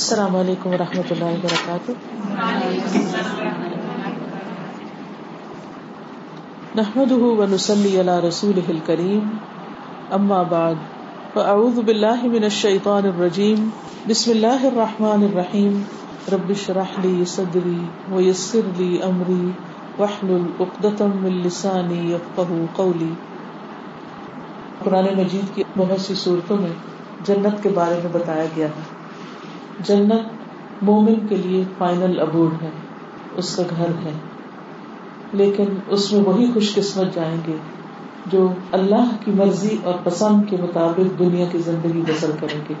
السلام علیکم و رحمۃ اللہ وبرکاتہ۔ نحمده ونصلي على رسوله الكريم اما بعد، فاعوذ بالله من الشيطان الرجيم بسم الله الرحمن الرحيم رب اشرح لي صدري ويسر لي امري واحلل عقدة من لساني يفقهوا قولي قرآن مجید کی بہت سی صورتوں میں جنت کے بارے میں بتایا گیا ہے۔ جنت مومن کے لیے فائنل ابوڈ ہے، اس کا گھر ہے۔ لیکن اس میں وہی خوش قسمت جائیں گے جو اللہ کی مرضی اور پسند کے مطابق دنیا کی زندگی بسر کریں گے۔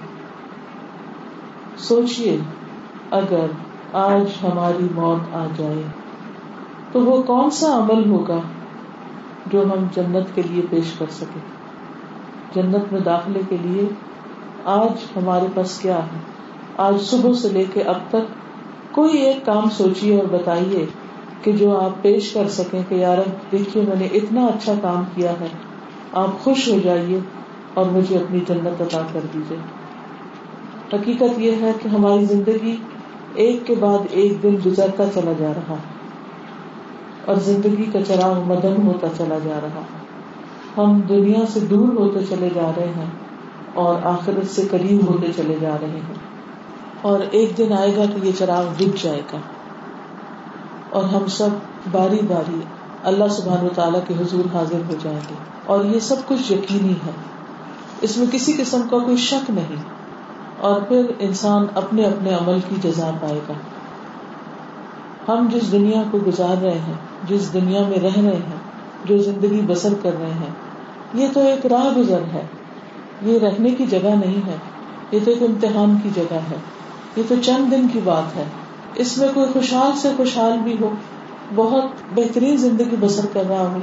سوچئے، اگر آج ہماری موت آ جائے، تو وہ کون سا عمل ہوگا جو ہم جنت کے لیے پیش کر سکے جنت میں داخلے کے لیے آج ہمارے پاس کیا ہے؟ آج صبح سے لے کے اب تک کوئی ایک کام سوچیے اور بتائیے کہ جو آپ پیش کر سکیں کہ یار دیکھیے میں نے اتنا اچھا کام کیا ہے۔ آپ خوش ہو جائیے اور مجھے اپنی جنت عطا کر دیجیے حقیقت یہ ہے کہ ہماری زندگی ایک کے بعد ایک دن گزرتا چلا جا رہا اور زندگی کا چراغ مدن ہوتا چلا جا رہا ہم دنیا سے دور ہوتے چلے جا رہے ہیں اور آخرت سے قریب ہوتے چلے جا رہے ہیں۔ اور ایک دن آئے گا کہ یہ چراغ بج جائے گا۔ اور ہم سب باری باری اللہ سبحان و تعالیٰ کے حضور حاضر ہو جائیں گے۔ اور یہ سب کچھ یقینی ہے۔ اس میں کسی قسم کا کوئی شک نہیں۔ اور پھر انسان اپنے اپنے عمل کی جزا پائے گا۔ ہم جس دنیا کو گزار رہے ہیں، جس دنیا میں رہ رہے ہیں، جو زندگی بسر کر رہے ہیں، یہ تو ایک راہ گزر ہے۔ یہ رہنے کی جگہ نہیں ہے، یہ تو ایک امتحان کی جگہ ہے۔ یہ تو چند دن کی بات ہے۔ اس میں کوئی خوشحال سے خوشحال بھی ہو۔ بہت بہترین زندگی بسر کر رہا ہو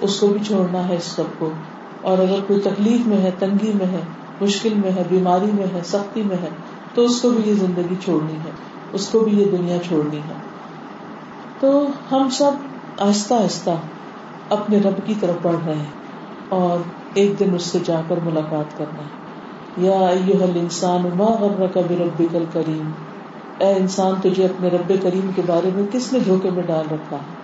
اس کو بھی چھوڑنا ہے اس سب کو۔ اور اگر کوئی تکلیف میں ہے، تنگی میں ہے، مشکل میں ہے، بیماری میں ہے، سختی میں ہے، تو اس کو بھی یہ زندگی چھوڑنی ہے۔ اس کو بھی یہ دنیا چھوڑنی ہے۔ تو ہم سب آہستہ آہستہ اپنے رب کی طرف بڑھ رہے ہیں اور ایک دن اس سے جا کر ملاقات کرنا ہے یا انسان ما غرک بربک الکریم۔ اے انسان، تجھے اپنے رب کریم کے بارے میں کس نے دھوکے میں ڈال رکھا؟ ہے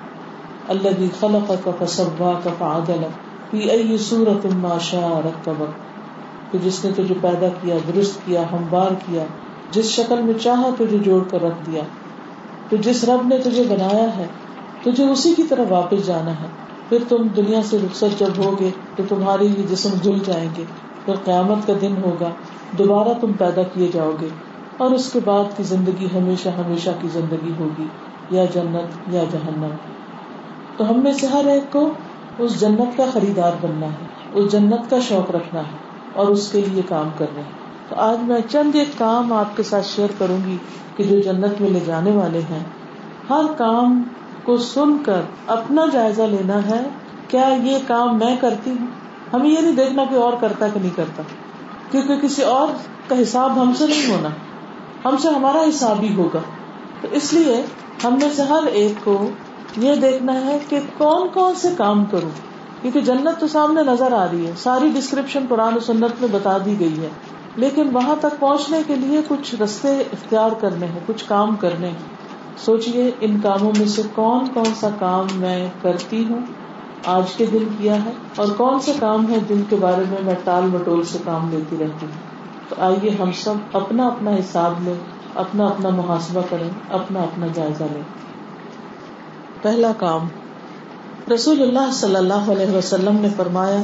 اللہ خلقک فسواک فعدلک۔ فی ای صورت ما شاء رکبک کہ جس نے تجھے پیدا کیا، درست کیا، ہموار کیا، جس شکل میں چاہا، تجھے جوڑ کر رکھ دیا۔ تو جس رب نے تجھے بنایا ہے، تجھے اسی کی طرف واپس جانا ہے۔ پھر تم دنیا سے رخصت جب ہوگے، تو تمہارے یہ جسم دھل جائیں گے۔ پھر قیامت کا دن ہوگا، دوبارہ تم پیدا کیے جاؤ گے، اور اس کے بعد کی زندگی ہمیشہ ہمیشہ کی زندگی ہوگی، یا جنت یا جہنم۔ تو ہم میں سے ہر ایک کو اس جنت کا خریدار بننا ہے، اس جنت کا شوق رکھنا ہے، اور اس کے لیے کام کرنا ہے۔ تو آج میں چند ایک کام آپ کے ساتھ شیئر کروں گی کہ جو جنت میں لے جانے والے ہیں۔ ہر کام کو سن کر اپنا جائزہ لینا ہے، کیا یہ کام میں کرتی ہوں؟ ہمیں یہ نہیں دیکھنا کہ اور کرتا کہ نہیں کرتا کیونکہ کسی اور کا حساب ہم سے نہیں ہونا۔ ہم سے ہمارا حساب ہی ہوگا۔ تو اس لیے ہم میں سے ہر ایک کو یہ دیکھنا ہے کہ کون کون سے کام کروں۔ کیونکہ جنت تو سامنے نظر آ رہی ہے۔ ساری ڈسکرپشن قرآن و سنت میں بتا دی گئی ہے۔ لیکن وہاں تک پہنچنے کے لیے کچھ رستے اختیار کرنے ہیں، کچھ کام کرنے سوچیے ان کاموں میں سے کون کون سا کام میں کرتی ہوں۔ آج کے دن کیا ہے اور کون سے کام ہے جن کے بارے میں میں ٹال مٹول سے کام لیتی رہتی ہوں؟ تو آئیے ہم سب اپنا اپنا حساب لیں، اپنا اپنا محاسبہ کریں، اپنا اپنا جائزہ لیں۔ پہلا کام، رسول اللہ صلی اللہ علیہ وسلم نے فرمایا،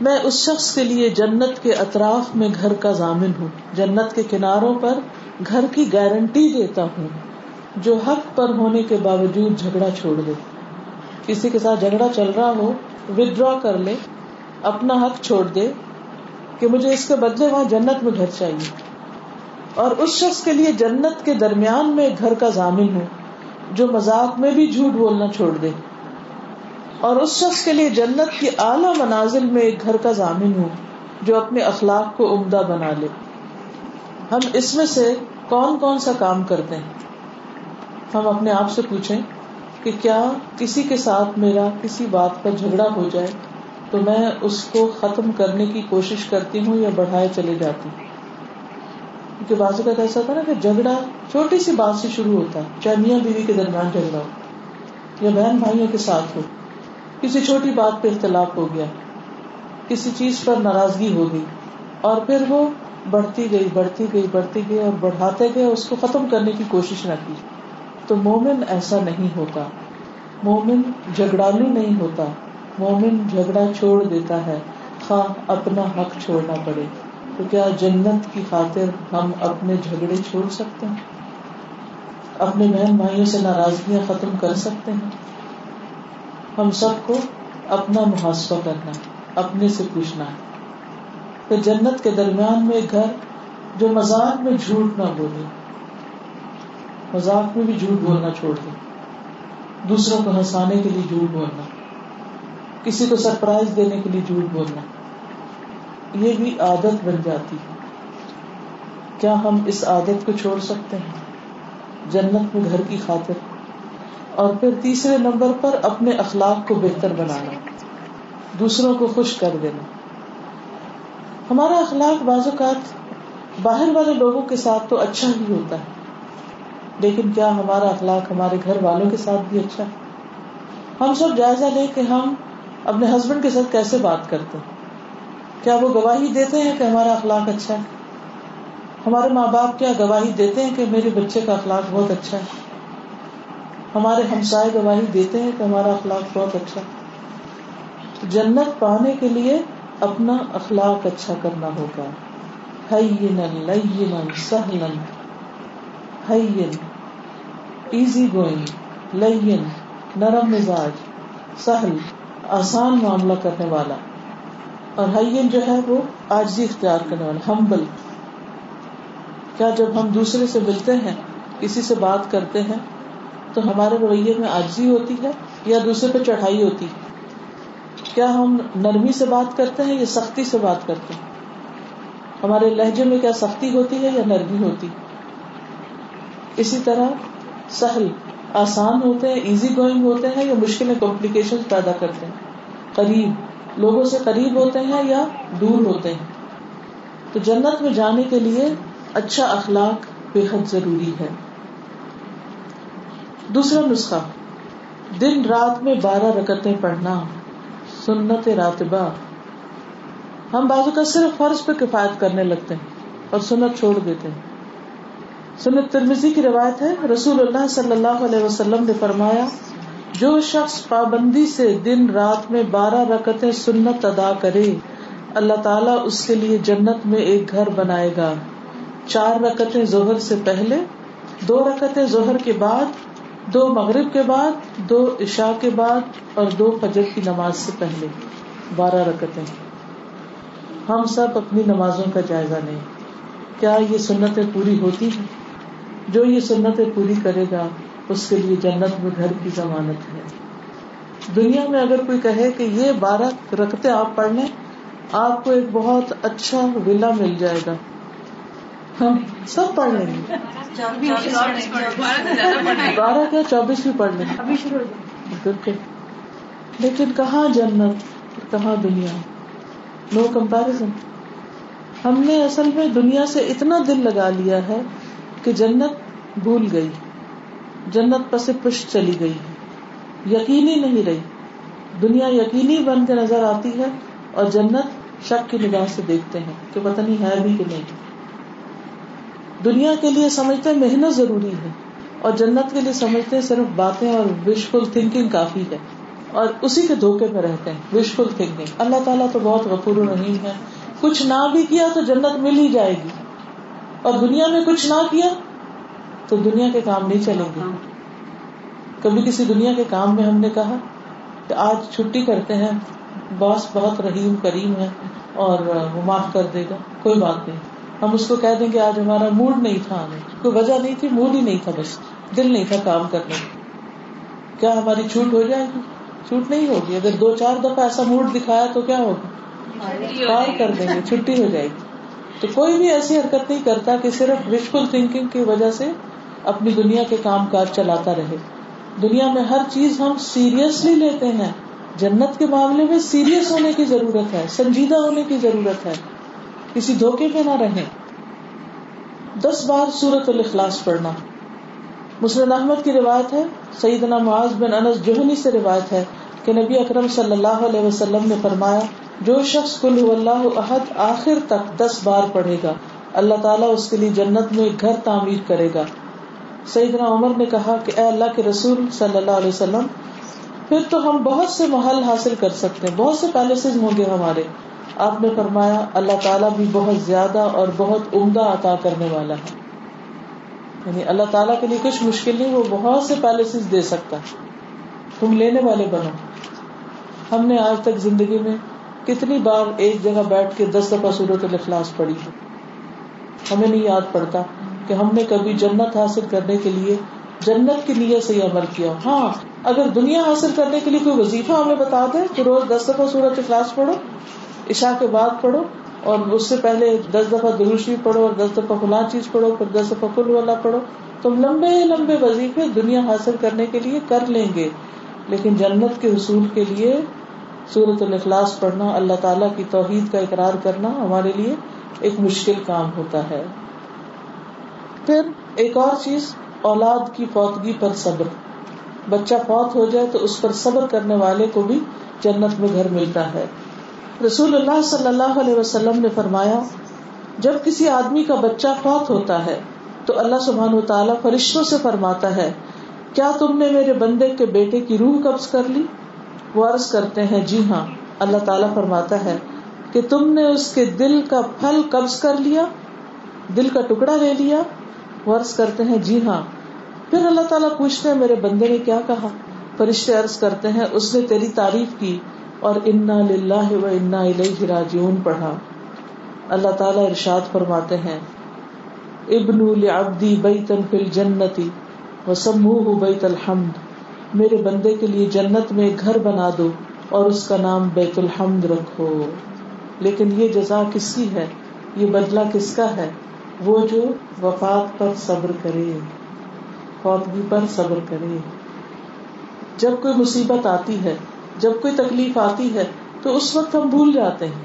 میں اس شخص کے لیے جنت کے اطراف میں گھر کا ضامن ہوں۔ جنت کے کناروں پر گھر کی گارنٹی دیتا ہوں، جو حق پر ہونے کے باوجود جھگڑا چھوڑ دے۔ کسی کے ساتھ جھگڑا چل رہا ہو ودرا کر لے، اپنا حق چھوڑ دے کہ مجھے اس کے بدلے وہاں جنت میں گھر چاہیے۔ اور اس شخص کے لیے جنت کے درمیان میں گھر کا ضامن ہو، جو مذاق میں بھی جھوٹ بولنا چھوڑ دے۔ اور اس شخص کے لیے جنت کی اعلی منازل میں ایک گھر کا ضامن ہو، جو اپنے اخلاق کو عمدہ بنا لے۔ ہم اس میں سے کون کون سا کام کرتے ہیں؟ ہم اپنے آپ سے پوچھیں۔ کہ کیا کسی کے ساتھ میرا کسی بات پر جھگڑا ہو جائے تو میں اس کو ختم کرنے کی کوشش کرتی ہوں یا بڑھائے چلے جاتی ہوں؟ کیونکہ بازو کا ایسا ہوتا ہے نا کہ جھگڑا چھوٹی سی بات سے شروع ہوتا ہے، چاہے میاں بیوی کے درمیان جھگڑا ہو یا بہن بھائیوں کے ساتھ ہو، کسی چھوٹی بات پہ اختلاف ہو گیا، کسی چیز پر ناراضگی ہو گئی اور پھر وہ بڑھتی گئی بڑھتی گئی بڑھتی گئی اور بڑھاتے گئے، اس کو ختم کرنے کی کوشش نہ کی۔ تو مومن ایسا نہیں ہوتا۔ مومن جھگڑالو نہیں ہوتا۔ مومن جھگڑا چھوڑ دیتا ہے۔ خواہ اپنا حق چھوڑنا پڑے۔ تو کیا جنت کی خاطر ہم اپنے جھگڑے چھوڑ سکتے ہیں؟ اپنے بہن بھائیوں سے ناراضگیاں ختم کر سکتے ہیں؟ ہم سب کو اپنا محاسبہ کرنا ہے، اپنے سے پوچھنا ہے۔ کہ جنت کے درمیان میں گھر جو مزاق میں جھوٹ نہ بولے۔ مزاق میں بھی جھوٹ بولنا چھوڑ دے دوسروں کو ہنسانے کے لیے جھوٹ بولنا۔ کسی کو سرپرائز دینے کے لیے جھوٹ بولنا۔ یہ بھی عادت بن جاتی ہے۔ کیا ہم اس عادت کو چھوڑ سکتے ہیں؟ جنت میں گھر کی خاطر۔ اور پھر تیسرے نمبر پر اپنے اخلاق کو بہتر بنانا۔ دوسروں کو خوش کر دینا۔ ہمارا اخلاق بعض اوقات باہر والے لوگوں کے ساتھ تو اچھا ہی ہوتا ہے۔ لیکن کیا ہمارا اخلاق ہمارے گھر والوں کے ساتھ بھی اچھا ہے؟ ہم سب جائزہ لے کہ ہم اپنے ہسبینڈ کے ساتھ کیسے بات کرتے ہیں؟ کیا وہ گواہی دیتے ہیں کہ ہمارا اخلاق اچھا ہے؟ ہمارے ماں باپ کیا گواہی دیتے ہیں کہ میرے بچے کا اخلاق بہت اچھا ہے؟ ہمارے ہمسائے گواہی دیتے ہیں کہ ہمارا اخلاق بہت اچھا ہے؟ جنت پانے کے لیے اپنا اخلاق اچھا کرنا ہوگا۔ سہلن ایزی گوئنگ لین، نرم مزاج، سہل، آسان معاملہ کرنے والا۔ اور ہائین جو ہے وہ آجزی اختیار کرنے والا ہمبل کیا جب ہم دوسرے سے ملتے ہیں، کسی سے بات کرتے ہیں، تو ہمارے رویے میں آجزی ہوتی ہے یا دوسرے پہ چڑھائی ہوتی ہے؟ کیا ہم نرمی سے بات کرتے ہیں یا سختی سے بات کرتے ہیں؟ ہمارے لہجے میں کیا سختی ہوتی ہے یا نرمی ہوتی اسی طرح سہل آسان ہوتے ہیں ایزی گوئنگ ہوتے ہیں یا مشکلیں کمپلیکیشن پیدا کرتے ہیں۔ قریب، لوگوں سے قریب ہوتے ہیں یا دور ہوتے ہیں۔ تو جنت میں جانے کے لیے اچھا اخلاق بے حد ضروری ہے۔ دوسرا نسخہ، دن رات میں بارہ رکتیں پڑھنا سنت راتبہ۔ ہم بازو کا صرف فرض پہ کفایت کرنے لگتے ہیں اور سنت چھوڑ دیتے ہیں۔ سنت ترمیزی کی روایت ہے، رسول اللہ صلی اللہ علیہ وسلم نے فرمایا، جو شخص پابندی سے دن رات میں بارہ رکتیں سنت ادا کرے، اللہ تعالیٰ اس کے لیے جنت میں ایک گھر بنائے گا۔ چار رکتیں زہر سے پہلے، دو رکتیں زہر کے بعد، دو مغرب کے بعد، دو عشاء کے بعد اور دو فجر کی نماز سے پہلے۔ بارہ رکتیں ہم سب اپنی نمازوں کا جائزہ لیں۔ کیا یہ سنتیں پوری ہوتی ہیں؟ جو یہ سنتیں پوری کرے گا اس کے لیے جنت میں گھر کی ضمانت ہے۔ دنیا میں اگر کوئی کہے کہ یہ بارہ رکھتے آپ پڑھ لیں آپ کو ایک بہت اچھا ولا مل جائے گا۔ ہم سب پڑھ لیں گے۔ بارہ کیا چوبیس بھی پڑھ لیں۔ گے لیکن کہاں جنت کہاں دنیا؟ نو کمپیرزن ہم نے اصل میں دنیا سے اتنا دل لگا لیا ہے کہ جنت بھول گئی۔ جنت پس پش چلی گئی۔ یقینی نہیں رہی۔ دنیا یقینی بن کے نظر آتی ہے اور جنت شک کی نگاہ سے دیکھتے ہیں کہ پتہ نہیں ہے بھی کہ نہیں۔ دنیا کے لیے سمجھتے محنت ضروری ہے اور جنت کے لیے سمجھتے صرف باتیں اور وشفل تھنکنگ کافی ہے۔ اور اسی کے دھوکے میں رہتے ہیں وشفل تھنکنگ اللہ تعالیٰ تو بہت غفور رحیم ہے۔ کچھ نہ بھی کیا تو جنت مل ہی جائے گی۔ اور دنیا میں کچھ نہ کیا تو دنیا کے کام نہیں چلیں گے۔ کبھی کسی دنیا کے کام میں ہم نے کہا کہ آج چھٹی کرتے ہیں، باس بہت رحیم، کریم ہے اور وہ معاف کر دے گا، کوئی بات نہیں۔ ہم اس کو کہہ دیں کہ آج ہمارا موڈ نہیں تھا، آنے۔ کوئی وجہ نہیں تھی موڈ ہی نہیں تھا، بس دل نہیں تھا کام کرنے کیا ہماری چھوٹ ہو جائے گی؟ چھوٹ نہیں ہوگی۔ اگر دو چار دفعہ ایسا موڈ دکھایا تو کیا ہوگا؟ کار کر دیں گے، چھٹی ہو جائے گی۔ تو کوئی بھی ایسی حرکت نہیں کرتا کہ صرف وشفل تھنکنگ کی وجہ سے اپنی دنیا کے کام کاج چلاتا رہے۔ دنیا میں ہر چیز ہم سیریسلی لیتے ہیں۔ جنت کے معاملے میں سیریس ہونے کی ضرورت ہے، سنجیدہ ہونے کی ضرورت ہے۔ کسی دھوکے پہ نہ رہے دس بار سورت الاخلاص پڑھنا۔ مسلم احمد کی روایت ہے، سیدنا معاذ بن انس جوہنی سے روایت ہے کہ نبی اکرم صلی اللہ علیہ وسلم نے فرمایا، جو شخص کل اللہ عہد آخر تک دس بار پڑھے گا۔ اللہ تعالیٰ اس کے لیے جنت میں ایک گھر تعمیر کرے گا۔ سیدنا عمر نے کہا کہ اے اللہ کے رسول صلی اللہ علیہ وسلم، پھر تو ہم بہت سے محل حاصل کر سکتے ہیں، بہت سے پیلسز ہوں گے ہمارے۔ آپ نے فرمایا، اللہ تعالیٰ بھی بہت زیادہ اور بہت عمدہ عطا کرنے والا ہے۔ یعنی اللہ تعالیٰ کے لیے کچھ مشکل نہیں، وہ بہت سے پیلسز دے سکتا تم لینے والے بنو۔ ہم نے آج تک زندگی میں کتنی بار ایک جگہ بیٹھ کے دس دفعہ صورت الاخلاص پڑھی ہے۔ ہمیں نہیں یاد پڑتا۔ کہ ہم نے کبھی جنت حاصل کرنے کے لیے جنت کی نیت سے یہ عمل کیا۔ ہاں اگر دنیا حاصل کرنے کے لیے کوئی وظیفہ ہمیں بتا دے کہ روز دس دفعہ صورت اخلاص پڑھو عشا کے بعد پڑھو، اور اس سے پہلے دس دفعہ دروشی پڑھو، اور دس دفعہ فلاں چیز پڑھو، پھر دس دفعہ کل والا پڑھو۔ تم لمبے لمبے وظیفے دنیا حاصل کرنے کے لیے کر لیں گے۔ لیکن جنت کے حصول کے لیے سورت الاخلاص پڑھنا، اللہ تعالیٰ کی توحید کا اقرار کرنا ہمارے لیے ایک مشکل کام ہوتا ہے۔ پھر ایک اور چیز، اولاد کی فوتگی پر صبر۔ بچہ فوت ہو جائے تو اس پر صبر کرنے والے کو بھی جنت میں گھر ملتا ہے۔ رسول اللہ صلی اللہ علیہ وسلم نے فرمایا، جب کسی آدمی کا بچہ فوت ہوتا ہے تو اللہ سبحان و تعالیٰ فرشتوں سے فرماتا ہے، کیا تم نے میرے بندے کے بیٹے کی روح قبض کر لی؟ وہ عرض کرتے ہیں جی ہاں۔ اللہ تعالیٰ فرماتا ہے کہ تم نے اس کے دل کا پھل قبض کر لیا، دل کا ٹکڑا لے لیا عرض کرتے ہیں؟ جی ہاں۔ پھر اللہ تعالیٰ پوچھتے ہیں، میرے بندے نے کیا کہا؟ فرشتے عرض کرتے ہیں، اس نے تیری تعریف کی اور انا لاہ و انا راجعون پڑھا۔ اللہ تعالیٰ ارشاد فرماتے ہیں، ابن لعبدی بیتن فی الجنتی وسموه بیت الحمد۔ میرے بندے کے لیے جنت میں گھر بنا دو اور اس کا نام بیت الحمد رکھو۔ لیکن یہ جزا کس کی ہے؟ یہ بدلہ کس کا ہے؟ وہ جو وفات پر صبر کرے، فوتگی پر صبر کرے۔ جب کوئی مصیبت آتی ہے، جب کوئی تکلیف آتی ہے، تو اس وقت ہم بھول جاتے ہیں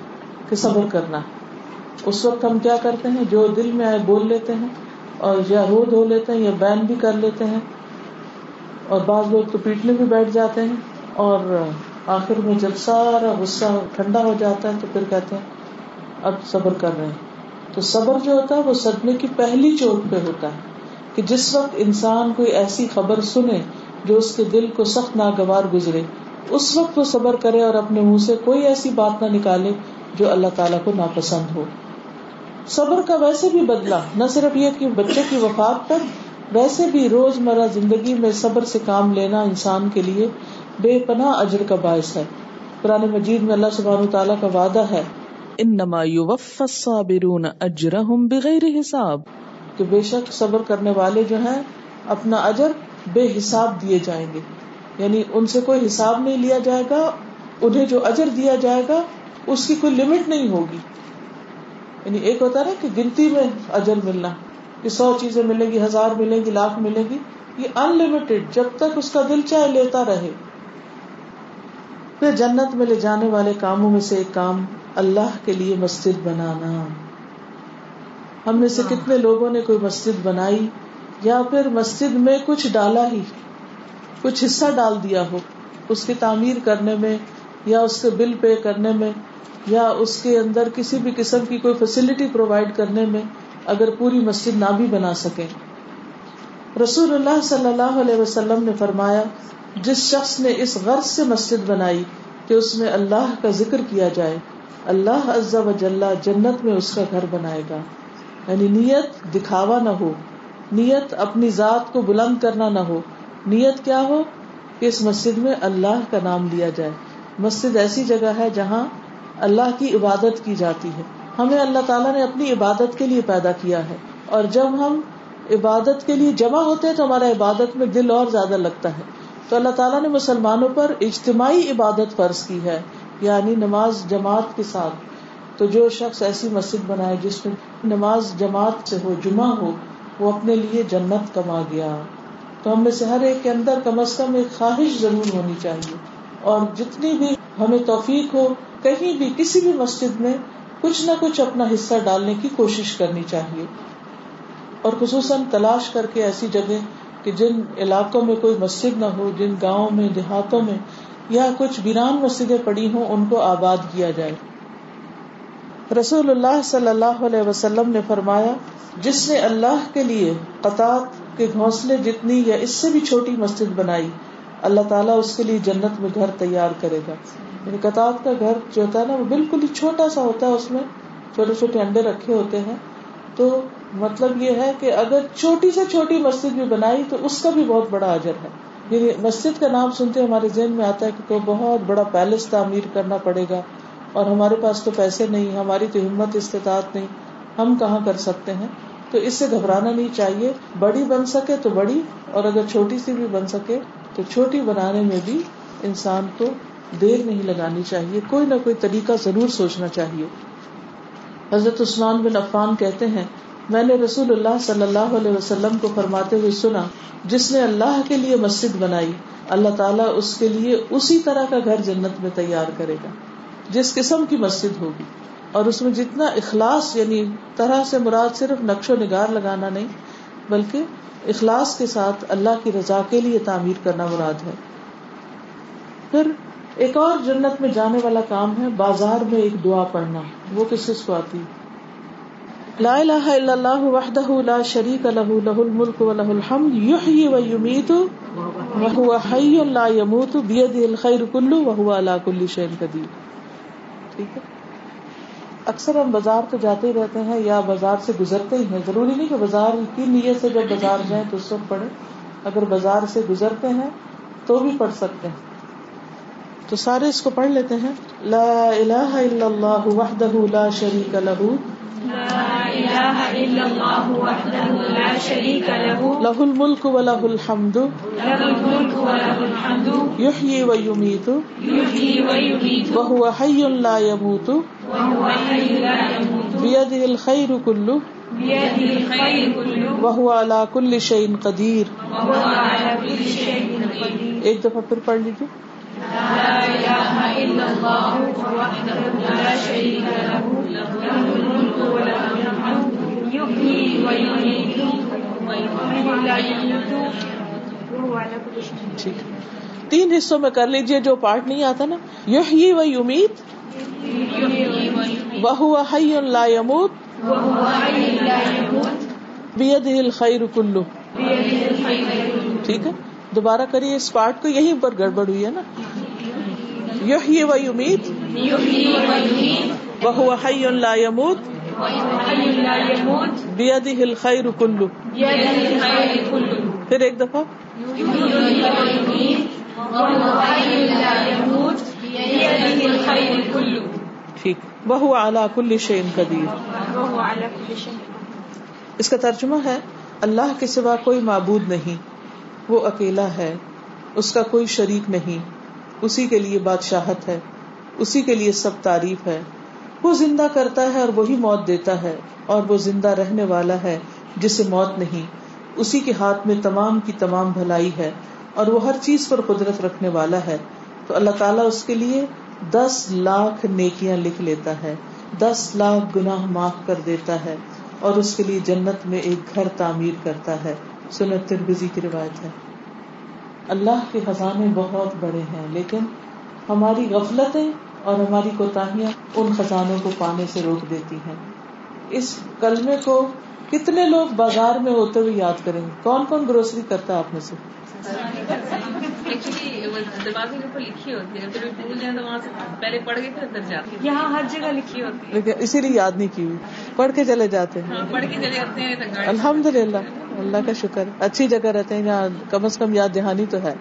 کہ صبر کرنا۔ اس وقت ہم کیا کرتے ہیں؟ جو دل میں آئے بول لیتے ہیں اور یا رو دھو لیتے ہیں یا بین بھی کر لیتے ہیں۔ اور بعض لوگ تو پیٹنے بھی بیٹھ جاتے ہیں اور آخر میں جب سارا غصہ ٹھنڈا ہو جاتا ہے تو پھر کہتے ہیں، اب صبر کر رہے ہیں۔ تو صبر جو ہوتا ہے وہ صدمے کی پہلی چوٹ پہ ہوتا ہے کہ جس وقت انسان کوئی ایسی خبر سنے جو اس کے دل کو سخت ناگوار گزرے، اس وقت وہ صبر کرے اور اپنے منہ سے کوئی ایسی بات نہ نکالے جو اللہ تعالیٰ کو ناپسند ہو۔ صبر کا ویسے بھی بدلا نہ صرف یہ کہ بچے کی وفات پر، ویسے بھی روز مرہ زندگی میں صبر سے کام لینا انسان کے لیے بے پناہ اجر کا باعث ہے۔ پرانے مجید میں اللہ سبحانہ تعالیٰ کا وعدہ ہے انما يوفى الصابرون اجرهم بغیر حساب. کہ بے شک صبر کرنے والے جو ہیں، اپنا اجر بے حساب دیے جائیں گے۔ یعنی ان سے کوئی حساب نہیں لیا جائے گا، انہیں جو اجر دیا جائے گا، اس کی کوئی لمٹ نہیں ہوگی۔ یعنی ایک ہوتا ہے نا کہ گنتی میں اجر ملنا، کہ سو چیزیں ملیں گی، ہزار ملیں گی، لاکھ ملیں گی، یہ ان لمیٹڈ جب تک اس کا دل چاہے لیتا رہے۔ پھر جنت میں لے جانے والے کاموں میں سے ایک کام اللہ کے لیے مسجد بنانا۔ ہم میں سے کتنے لوگوں نے کوئی مسجد بنائی یا پھر مسجد میں کچھ ڈالا ہی کچھ حصہ ڈال دیا ہو اس کی تعمیر کرنے میں یا اس کے بل پے کرنے میں یا اس کے اندر کسی بھی قسم کی کوئی فیسلٹی پرووائڈ کرنے میں اگر پوری مسجد نہ بھی بنا سکے۔ رسول اللہ صلی اللہ علیہ وسلم نے فرمایا جس شخص نے اس غرض سے مسجد بنائی کہ اس میں اللہ کا ذکر کیا جائے اللہ عز و جلہ جنت میں اس کا گھر بنائے گا۔ یعنی نیت دکھاوا نہ ہو، نیت اپنی ذات کو بلند کرنا نہ ہو۔ نیت کیا ہو؟ کہ اس مسجد میں اللہ کا نام لیا جائے۔ مسجد ایسی جگہ ہے جہاں اللہ کی عبادت کی جاتی ہے۔ ہمیں اللہ تعالیٰ نے اپنی عبادت کے لیے پیدا کیا ہے۔ اور جب ہم عبادت کے لیے جمع ہوتے ہیں تو ہمارا عبادت میں دل اور زیادہ لگتا ہے۔ تو اللہ تعالیٰ نے مسلمانوں پر اجتماعی عبادت فرض کی ہے۔ یعنی نماز جماعت کے ساتھ۔ تو جو شخص ایسی مسجد بنائے جس میں نماز جماعت سے ہو، جمعہ ہو، وہ اپنے لیے جنت کما گیا۔ تو ہم میں سے ہر ایک کے اندر کم از کم ایک خواہش ضرور ہونی چاہیے۔ اور جتنی بھی ہمیں توفیق ہو، کہیں بھی، کسی بھی مسجد میں کچھ نہ کچھ اپنا حصہ ڈالنے کی کوشش کرنی چاہیے۔ اور خصوصاً تلاش کر کے ایسی جگہ کہ جن علاقوں میں کوئی مسجد نہ ہو، جن گاؤں میں، دیہاتوں میں یا کچھ ویران مسجدیں پڑی ہوں، ان کو آباد کیا جائے۔ رسول اللہ صلی اللہ علیہ وسلم نے فرمایا، جس نے اللہ کے لیے قطعات کے گھونسلے جتنی یا اس سے بھی چھوٹی مسجد بنائی، اللہ تعالیٰ اس کے لیے جنت میں گھر تیار کرے گا۔ یعنی قطعات کا گھر جو ہوتا ہے نا، وہ بالکل ہی چھوٹا سا ہوتا ہے، اس میں چھوٹے چھوٹے انڈے رکھے ہوتے ہیں۔ تو مطلب یہ ہے کہ اگر چھوٹی سے چھوٹی مسجد بھی بنائی تو اس کا بھی بہت بڑا اجر ہے۔ یعنی مسجد کا نام سنتے ہمارے ذہن میں آتا ہے کہ کوئی بہت بڑا پیلس تعمیر کرنا پڑے گا اور ہمارے پاس تو پیسے نہیں، ہماری تو ہمت استطاعت نہیں، ہم کہاں کر سکتے ہیں؟ تو اس سے گھبرانا نہیں چاہیے۔ بڑی بن سکے تو بڑی، اور اگر چھوٹی سی بھی بن سکے تو چھوٹی بنانے میں بھی انسان کو دیر نہیں لگانی چاہیے۔ کوئی نہ کوئی طریقہ ضرور سوچنا چاہیے۔ حضرت عثمان بن عفان کہتے ہیں میں نے رسول اللہ صلی اللہ علیہ وسلم کو فرماتے ہوئے سنا، جس نے اللہ کے لیے مسجد بنائی، اللہ تعالیٰ اس کے لیے اسی طرح کا گھر جنت میں تیار کرے گا، جس قسم کی مسجد ہوگی۔ اور اس میں جتنا اخلاص یعنی طرح سے مراد صرف نقش و نگار لگانا نہیں، بلکہ اخلاص کے ساتھ اللہ کی رضا کے لیے تعمیر کرنا مراد ہے۔ پھر ایک اور جنت میں جانے والا کام ہے، بازار میں ایک دعا پڑھنا، وہ کس کس کو آتی؟ لا الہ الا اللہ وحدہ لا شریک له له الملک وله الحمد یحیی و یمیت وهو حی لا يموت بیده الخیر کلو وهو على كل شیء قدیر ٹھیک ہے؟ اکثر ہم بازار تو جاتے ہی رہتے ہیں، یا بازار سے گزرتے ہی ہیں، ضروری نہیں کہ بازار کی نیت سے جب بازار جائیں تو اس وقت پڑھے اگر بازار سے گزرتے ہیں تو بھی پڑھ سکتے ہیں۔ تو سارے اس کو پڑھ لیتے ہیں۔ لا الہ الا اللہ وحدہ لا شریک له له الملك وله الحمد۔ يحيي ويميت وهو حي لا يموت بيده الخير كله وهو على كل شيء قدير ایک دفعہ پھر پڑھ لیجیے لا لا له له وله الحمد ٹھیک تین حصوں میں کر لیجیے جو پارٹ نہیں آتا نا۔ یحیی و یمیت۔ وہو حی لا یموت۔ بیدہ الخیر کلو ٹھیک ہے۔ دوبارہ کریے اس پارٹ کو، یہیں پر گڑبڑ ہوئی ہے نا۔ یحیی و یمیت وہو حی لا یموت بیدہ الخیر کلو پھر ایک دفعہ ٹھیک وہ اعلیٰ کل شین قدیر اس کا ترجمہ ہے اللہ کے سوا کوئی معبود نہیں وہ اکیلا ہے اس کا کوئی شریک نہیں اسی کے لیے بادشاہت ہے، اسی کے لیے سب تعریف ہے۔ وہ زندہ کرتا ہے اور وہی موت دیتا ہے، اور وہ زندہ رہنے والا ہے جسے موت نہیں۔ اسی کے ہاتھ میں تمام کی تمام بھلائی ہے، اور وہ ہر چیز پر قدرت رکھنے والا ہے۔ تو اللہ تعالیٰ اس کے لیے دس لاکھ نیکیاں لکھ لیتا ہے، دس لاکھ گناہ معاف کر دیتا ہے، اور اس کے لیے جنت میں ایک گھر تعمیر کرتا ہے۔ سنت تربیزی کی روایت ہے۔ اللہ کے خزانے بہت بڑے ہیں، لیکن ہماری غفلتیں اور ہماری کوتاہیاں ان خزانوں کو پانے سے روک دیتی ہیں۔ اس کلمے کو کتنے لوگ بازار میں ہوتے ہوئے یاد کریں گے؟ کون کون گروسری کرتا ہے آپ میں سے؟ یہاں ہر جگہ لکھی ہوتی ہے۔ لیکن اسی لیے یاد نہیں کی ہوئی۔ پڑھ کے چلے جاتے ہیں۔ الحمد للہ اللہ کا شکر۔ اچھی جگہ رہتے ہیں جہاں کم از کم یاد دہانی تو ہے۔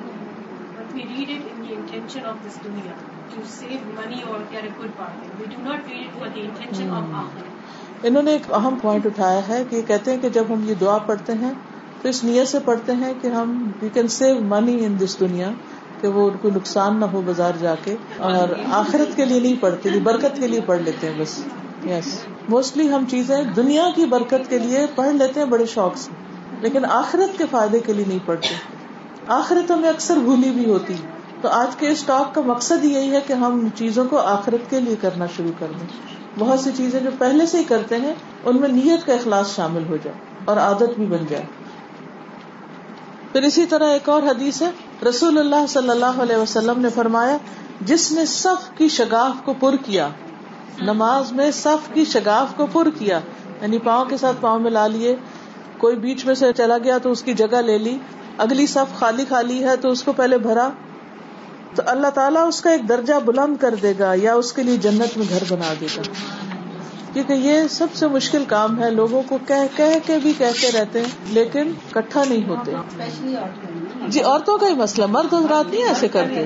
انہوں نے ایک اہم پوائنٹ اٹھایا ہے کہ کہتے ہیں کہ جب ہم یہ دعا پڑھتے ہیں تو اس نیت سے پڑھتے ہیں کہ ہم we can save money in this دنیا، کہ وہ ان کو نقصان نہ ہو بازار جا کے، اور آخرت کے لیے نہیں پڑھتے برکت کے لیے پڑھ لیتے ہیں بس. یس موسٹلی ہم چیزیں دنیا کی برکت کے لیے پڑھ لیتے ہیں، بڑے شوق سے. لیکن آخرت کے فائدے کے لیے نہیں پڑھتے. آخرت ہمیں اکثر بھولی بھی ہوتی. تو آج کے اس ٹاک کا مقصد یہی ہے کہ ہم چیزوں کو آخرت کے لیے کرنا شروع کر دیں. بہت سی چیزیں جو پہلے سے ہی کرتے ہیں، ان میں نیت کا اخلاص شامل ہو جائے اور عادت بھی بن جائے. پھر اسی طرح ایک اور حدیث ہے، رسول اللہ صلی اللہ علیہ وسلم نے فرمایا، جس نے صف کی شگاف کو پر کیا، نماز میں صف کی شگاف کو پر کیا یعنی پاؤں کے ساتھ پاؤں میں لا لیے، کوئی بیچ میں سے چلا گیا تو اس کی جگہ لے لی، اگلی صف خالی خالی ہے تو اس کو پہلے بھرا، تو اللہ تعالیٰ اس کا ایک درجہ بلند کر دے گا یا اس کے لیے جنت میں گھر بنا دے گا۔ کیونکہ یہ سب سے مشکل کام ہے لوگوں کو کہہ کہہ کے بھی کہتے رہتے ہیں لیکن کٹھا نہیں ہوتے۔ جی عورتوں کا ہی مسئلہ مرد حضرات نہیں ایسے کرتے۔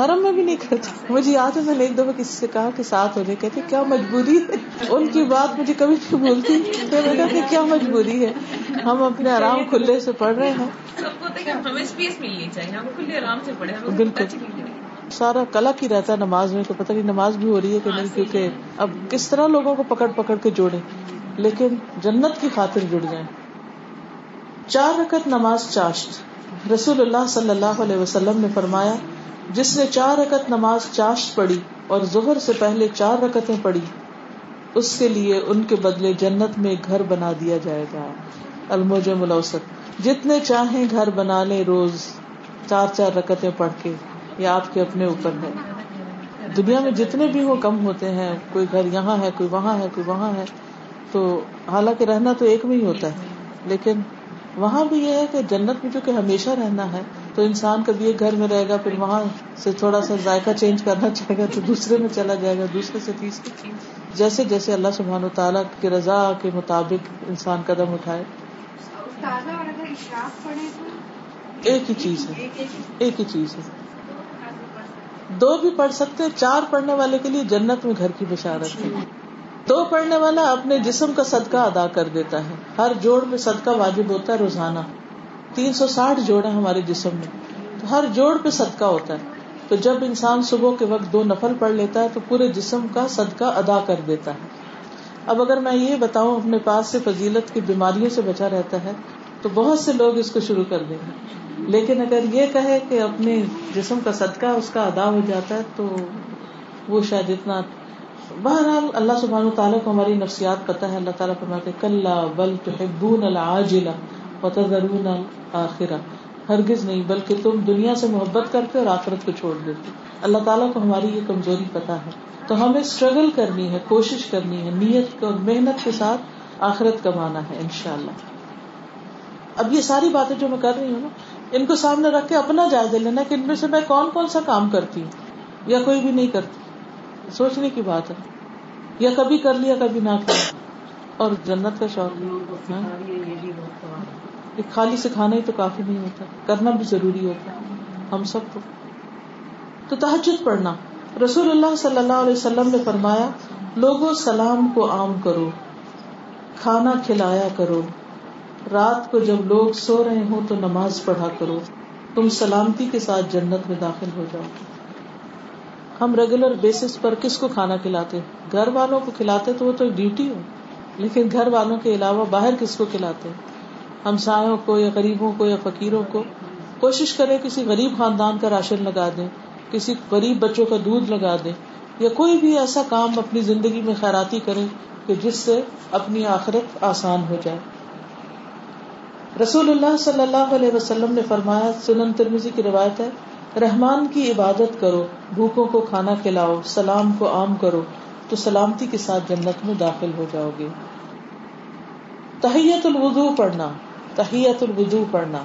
حرم میں بھی نہیں کرتے۔ مجھے یاد ہے میں نے ایک دفعہ کسی سے کہا کہ ساتھ ہونے کہتے کیا مجبوری ہے۔ ان کی بات مجھے کبھی نہیں بولتی تو میں کہتے کیا مجبوری ہے۔ ہم اپنے آرام کھلے سے پڑھ رہے ہیں۔ بالکل۔ سارا کلا کی رہتا ہے نماز میں، تو پتہ نہیں نماز بھی ہو رہی ہے کہ نہیں، کیونکہ اب کس طرح لوگوں کو پکڑ پکڑ کے جوڑے لیکن جنت کی خاطر جڑ جائیں۔ چار رکعت نماز چاشت۔ رسول اللہ صلی اللہ علیہ وسلم نے فرمایا، جس نے چار رکعت نماز چاشت پڑھی اور ظہر سے پہلے چار رکعتیں پڑھی، اس کے لیے ان کے بدلے جنت میں گھر بنا دیا جائے گا۔ الموج ملوسط جتنے چاہیں گھر بنا لیں روز، چار چار رکعتیں پڑھ کے۔ یا آپ کے اپنے اوپر ہے۔ دنیا میں جتنے بھی وہ کم ہوتے ہیں کوئی گھر یہاں ہے کوئی وہاں ہے کوئی وہاں ہے تو حالانکہ رہنا تو ایک میں ہی ہوتا ہے۔ لیکن وہاں بھی یہ ہے کہ جنت میں جو کہ ہمیشہ رہنا ہے تو انسان کبھی ایک گھر میں رہے گا پھر وہاں سے تھوڑا سا ذائقہ چینج کرنا چاہے گا تو دوسرے میں چلا جائے گا دوسرے سے تیسرے۔ جیسے جیسے اللہ سبحان و تعالیٰ کی رضا کے مطابق انسان قدم اٹھائے۔ ایک ہی چیز ہے۔ ایک ہی چیز ہے۔ دو بھی پڑھ سکتے چار پڑھنے والے کے لیے جنت میں گھر کی بشارت ہے۔ دو پڑھنے والا اپنے جسم کا صدقہ ادا کر دیتا ہے۔ ہر جوڑ میں صدقہ واجب ہوتا ہے، روزانہ۔ تین سو ساٹھ جوڑ ہے ہمارے جسم میں۔ تو ہر جوڑ پہ صدقہ ہوتا ہے۔ تو جب انسان صبح کے وقت دو نفل پڑھ لیتا ہے، تو پورے جسم کا صدقہ ادا کر دیتا ہے۔ اب اگر میں یہ بتاؤں، اپنے پاس سے فضیلت کی بیماریوں سے بچا رہتا ہے تو بہت سے لوگ اس کو شروع کر دیں گے۔ لیکن اگر یہ کہے کہ اپنے جسم کا صدقہ اس کا ادا ہو جاتا ہے تو وہ شاید اتنا بہرحال اللہ سبحانہ تعالیٰ کو ہماری نفسیات پتہ ہے۔ اللہ تعالیٰ فرماتے کل بل تحبون العاجلہ وتذرون الآخرہ ہرگز نہیں، بلکہ تم دنیا سے محبت کرتے اور آخرت کو چھوڑ دیتے۔ اللہ تعالیٰ کو ہماری یہ کمزوری پتہ ہے۔ تو ہمیں اسٹرگل کرنی ہے، کوشش کرنی ہے، نیت اور محنت کے ساتھ آخرت کمانا ہے، انشاءاللہ۔ اب یہ ساری باتیں جو میں کر رہی ہوں نا ان کو سامنے رکھ کے اپنا جائزہ لینا کہ ان میں سے میں کون کون سا کام کرتی ہوں یا کوئی بھی نہیں کرتی۔ سوچنے کی بات ہے۔ یا کبھی کر لیا کبھی نہ کیا۔ اور جنت کا شوق۔ ہاں؟ خالی سکھانا ہی تو کافی نہیں ہوتا کرنا بھی ضروری ہوتا۔ ہم سب کو۔ تو تحجد پڑھنا۔ رسول اللہ صلی اللہ علیہ وسلم نے فرمایا لوگوں سلام کو عام کرو کھانا کھلایا کرو۔ رات کو جب لوگ سو رہے ہوں تو نماز پڑھا کرو۔ تم سلامتی کے ساتھ جنت میں داخل ہو جاؤ۔ ہم ریگولر بیسس پر کس کو کھانا کھلاتے گھر والوں کو کھلاتے تو وہ تو ڈیوٹی ہو، لیکن گھر والوں کے علاوہ باہر کس کو کھلاتے ہم سایوں کو یا غریبوں کو یا فقیروں کو کوشش کرے کسی غریب خاندان کا راشن لگا دیں، کسی غریب بچوں کا دودھ لگا دیں، یا کوئی بھی ایسا کام اپنی زندگی میں خیراتی کرے کہ جس سے اپنی آخرت آسان ہو جائے۔ رسول اللہ صلی اللہ علیہ وسلم نے فرمایا، سنن ترمیزی کی روایت ہے، رحمان کی عبادت کرو، بھوکوں کو کھانا کھلاؤ، سلام کو عام کرو، تو سلامتی کے ساتھ جنت میں داخل ہو جاؤ گے۔ تحیت الوضو پڑھنا، تحیت الوضو پڑھنا۔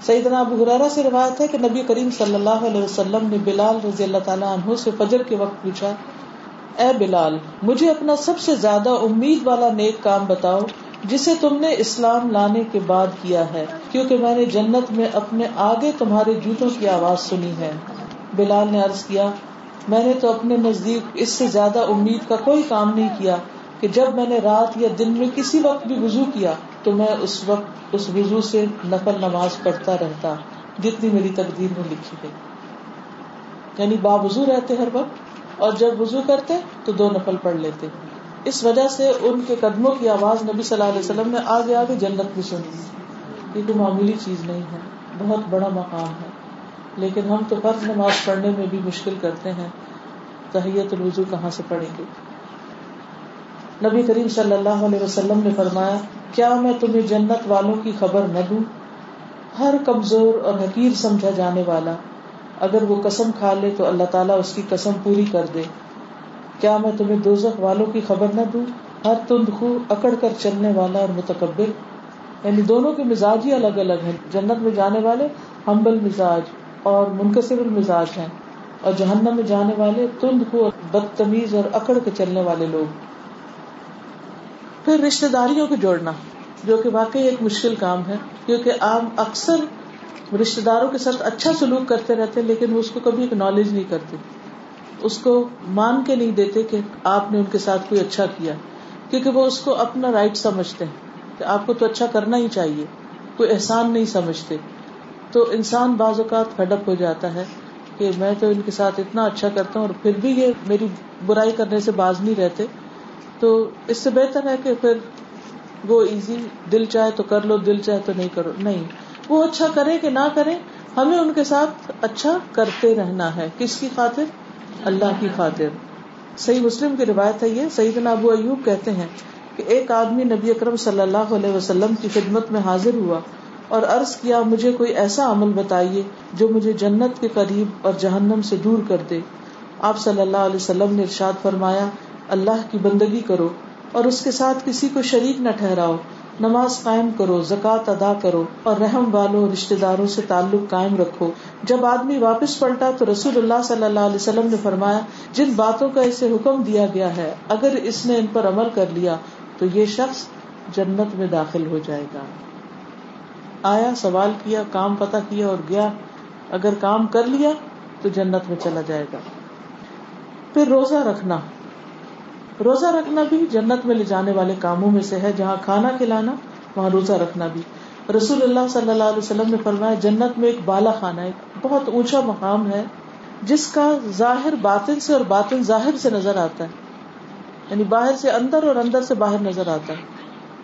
سیدنا ابو حرارا سے روایت ہے کہ نبی کریم صلی اللہ علیہ وسلم نے بلال رضی اللہ تعالیٰ عنہ سے فجر کے وقت پوچھا، اے بلال، مجھے اپنا سب سے زیادہ امید والا نیک کام بتاؤ جسے تم نے اسلام لانے کے بعد کیا ہے، کیونکہ میں نے جنت میں اپنے آگے تمہارے جوتوں کی آواز سنی ہے۔ بلال نے عرض کیا، میں نے تو اپنے نزدیک اس سے زیادہ امید کا کوئی کام نہیں کیا کہ جب میں نے رات یا دن میں کسی وقت بھی وضو کیا تو میں اس وقت اس وضو سے نقل نماز پڑھتا رہتا، جتنی میری تقدیر میں لکھی گئی۔ یعنی باوضو رہتے ہر وقت، اور جب وضو کرتے تو دو نفل پڑھ لیتے۔ اس وجہ سے ان کے قدموں کی آواز نبی صلی اللہ علیہ وسلم نے آگے آگے جنت میں سنی۔ یہ کوئی معمولی چیز نہیں ہے۔ بہت بڑا مقام ہے۔ لیکن ہم تو فرض نماز پڑھنے میں بھی مشکل کرتے ہیں۔ تحیت الوضو کہاں سے پڑھیں گے؟ نبی کریم صلی اللہ علیہ وسلم نے فرمایا، کیا میں تمہیں جنت والوں کی خبر نہ دوں؟ ہر کمزور اور حقیر سمجھا جانے والا، اگر وہ قسم کھا لے تو اللہ تعالیٰ اس کی قسم پوری کر دے۔ کیا میں تمہیں دوزخ والوں کی خبر نہ دوں؟ ہر تند خو اکڑ کر چلنے والا اور متکبر۔ یعنی دونوں کے مزاج ہی الگ الگ ہیں۔ جنت میں جانے والے ہمبل مزاج اور منقصر المزاج ہیں۔ اور جہنم میں جانے والے تند خو بدتمیز اور اکڑ کے چلنے والے لوگ۔ پھر رشتے داریوں کو جوڑنا، جو کہ واقعی ایک مشکل کام ہے، کیونکہ آپ اکثر رشتے داروں کے ساتھ اچھا سلوک کرتے رہتے لیکن وہ اس کو کبھی اکنالج نہیں کرتے۔ اس کو مان کے نہیں دیتے کہ آپ نے ان کے ساتھ کوئی اچھا کیا، کیونکہ وہ اس کو اپنا رائٹ سمجھتے ہیں کہ آپ کو تو اچھا کرنا ہی چاہیے، کوئی احسان نہیں سمجھتے۔ تو انسان بعض اوقات فڈپ ہو جاتا ہے کہ میں تو ان کے ساتھ اتنا اچھا کرتا ہوں اور پھر بھی یہ میری برائی کرنے سے باز نہیں رہتے۔ تو اس سے بہتر ہے کہ پھر وہ ایزی دل چاہے تو کر لو، دل چاہے تو نہیں کرو۔ نہیں، وہ اچھا کرے کہ نہ کرے، ہمیں ان کے ساتھ اچھا کرتے رہنا ہے۔ کس کی خاطر؟ اللہ کی خاطر۔ صحیح مسلم کی روایت ہے یہ سعید ابو ایوب کہتے ہیں کہ ایک آدمی نبی اکرم صلی اللہ علیہ وسلم کی خدمت میں حاضر ہوا اور عرض کیا، مجھے کوئی ایسا عمل بتائیے جو مجھے جنت کے قریب اور جہنم سے دور کر دے۔ آپ صلی اللہ علیہ وسلم نے ارشاد فرمایا، اللہ کی بندگی کرو اور اس کے ساتھ کسی کو شریک نہ ٹھہراؤ۔ نماز قائم کرو، زکوٰۃ ادا کرو اور رحم والوں رشتے داروں سے تعلق قائم رکھو۔ جب آدمی واپس پلٹا تو رسول اللہ صلی اللہ علیہ وسلم نے فرمایا، جن باتوں کا اسے حکم دیا گیا ہے، اگر اس نے ان پر عمل کر لیا تو یہ شخص جنت میں داخل ہو جائے گا۔ آیا، سوال کیا، کام پتا کیا اور گیا، اگر کام کر لیا تو جنت میں چلا جائے گا۔ پھر روزہ رکھنا۔ روزہ رکھنا بھی جنت میں لے جانے والے کاموں میں سے ہے، جہاں کھانا کھلانا، وہاں روزہ رکھنا بھی۔ رسول اللہ صلی اللہ علیہ وسلم نے فرمایا، جنت میں ایک بالا خانہ ایک بہت اونچا مقام ہے، جس کا ظاہر باطن سے اور باطن ظاہر سے نظر آتا ہے۔ یعنی باہر سے اندر اور اندر سے باہر نظر آتا ہے۔